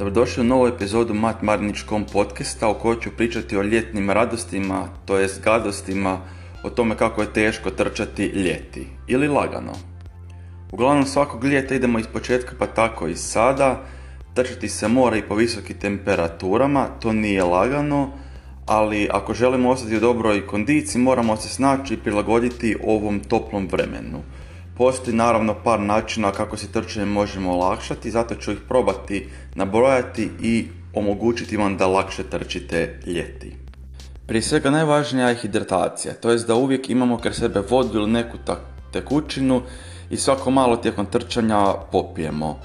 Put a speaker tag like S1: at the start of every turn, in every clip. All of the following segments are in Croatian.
S1: Dobrodošli u novu epizodu Mat Marničkom podcasta u kojoj ću pričati o ljetnim radostima, to jest gadostima, o tome kako je teško trčati ljeti ili lagano. Uglavnom svakog ljeta idemo iz početka pa tako i sada, trčati se mora i po visokim temperaturama, to nije lagano, ali ako želimo ostati u dobroj kondiciji moramo se snaći i prilagoditi ovom toplom vremenu. Postoji naravno par načina kako se trčanje možemo olakšati, zato ću ih probati nabrojati i omogućiti vam da lakše trčite ljeti. Prije svega najvažnija je hidratacija, to jest da uvijek imamo kraj sebe vodu ili neku tekućinu i svako malo tijekom trčanja popijemo.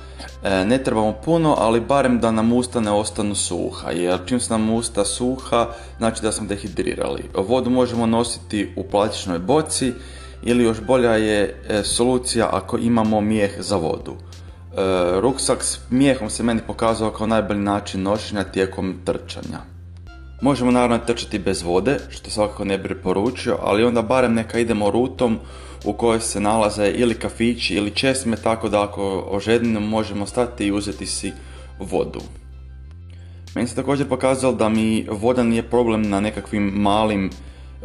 S1: E, ne trebamo puno, ali barem da nam usta ne ostanu suha, jer čim su nam usta suha, znači da smo dehidrirali. Vodu možemo nositi u plastičnoj boci ili još bolja je e, solucija ako imamo mijeh za vodu. E, ruksak s mijehom se meni pokazao kao najbolji način nošenja tijekom trčanja. Možemo naravno trčati bez vode, što svakako ne bi preporučio, ali onda barem neka idemo rutom u kojoj se nalaze ili kafići ili česme, tako da ako ožednimo možemo stati i uzeti si vodu. Meni se također pokazalo da mi voda nije problem na nekakvim malim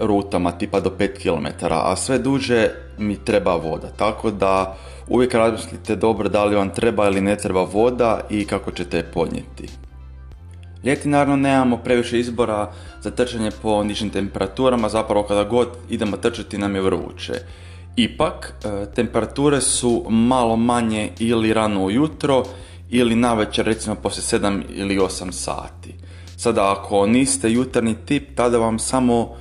S1: rutama tipa do 5 km, a sve duže mi treba voda. Tako da uvijek razmislite dobro da li vam treba ili ne treba voda i kako ćete je podnijeti. Ljeti naravno nemamo previše izbora za trčanje po nižim temperaturama, zapravo kada god idemo trčati nam je vruće. Ipak, e, temperature su malo manje ili rano ujutro ili navečer recimo poslije 7 ili 8 sati. Sada ako niste jutarnji tip, tada vam samo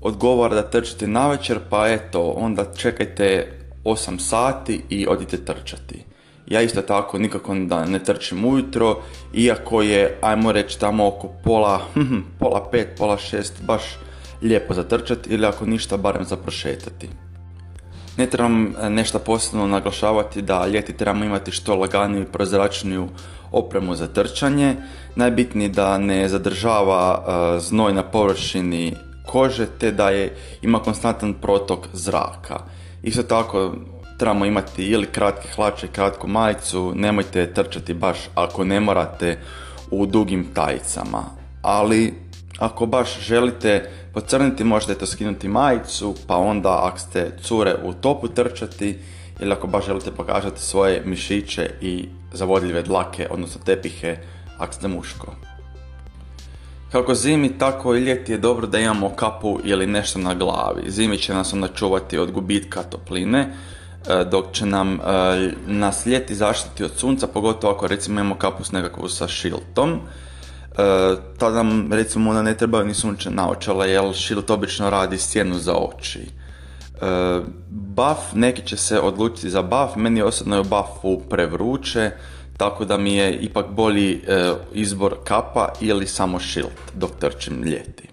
S1: odgovara da trčite navečer, pa eto, onda čekajte 8 sati i odite trčati. Ja isto tako nikako da ne trčim ujutro, iako je, ajmo reći, tamo oko pola, pola pet, pola šest, baš lijepo za trčati ili ako ništa, barem za prošetati. Ne trebam e, nešto posebno naglašavati da ljeti trebamo imati što laganiju i prozračniju opremu za trčanje. Najbitnije da ne zadržava e, znoj na površini kože te da je ima konstantan protok zraka. Isto tako trebamo imati ili kratke hlače i kratku majicu, nemojte trčati baš ako ne morate u dugim tajicama. Ali ako baš želite pocrniti možete to skinuti majicu, pa onda ako ste cure u topu trčati ili ako baš želite pokazati svoje mišiće i zavodljive dlake, odnosno tepihe, ako ste muško. Kako zimi, tako i ljeti je dobro da imamo kapu ili nešto na glavi. Zimi će nas onda čuvati od gubitka topline, e, dok će nam e, nas ljeti zaštiti od sunca, pogotovo ako recimo imamo kapu s nekakvu sa šiltom. E, tada nam recimo onda ne trebaju ni sunčane naočala, jer šilt obično radi sjenu za oči. Buff, neki će se odlučiti za buff, meni osobno je buffu prevruće, tako da mi je ipak bolji e, izbor kapa ili samo šilt dok trčim ljeti.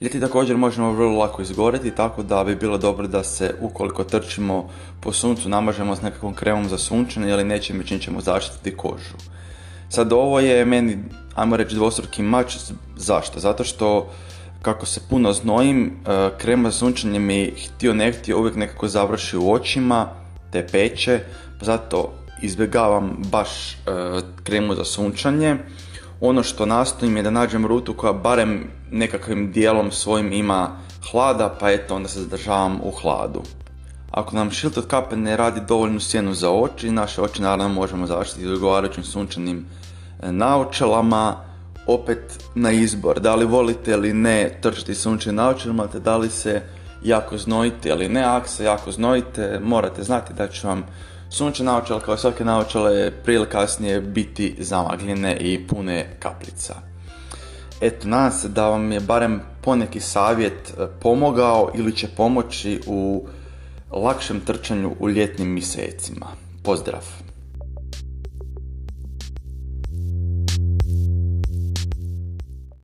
S1: Ljeti također možemo vrlo lako izgoreti, tako da bi bilo dobro da se ukoliko trčimo po suncu namažemo s nekakvom kremom za sunčane ili nečim čim ćemo zaštititi kožu. Sad ovo je meni, ajmo reći, dvostruki mač. Zašto? Zato što kako se puno znojim, e, krema za sunčanje mi htio ne htio uvijek nekako završi u očima, te peče, zato izbjegavam baš e, kremu za sunčanje. Ono što nastojim je da nađem rutu koja barem nekakvim dijelom svojim ima hlada, pa eto onda se zadržavam u hladu. Ako nam šilt od kape ne radi dovoljnu sjenu za oči, naše oči naravno možemo zaštiti odgovarajućim sunčanim e, naočalama, opet na izbor, da li volite ili ne trčati sunčanim naočalama, te da li se jako znojite ili ne, ako se jako znojite, morate znati da će vam Sunčne naočale kao svake naočale prije ili kasnije biti zamagljene i pune kaplica. Eto, nadam se da vam je barem poneki savjet e, pomogao ili će pomoći u lakšem trčanju u ljetnim mjesecima. Pozdrav!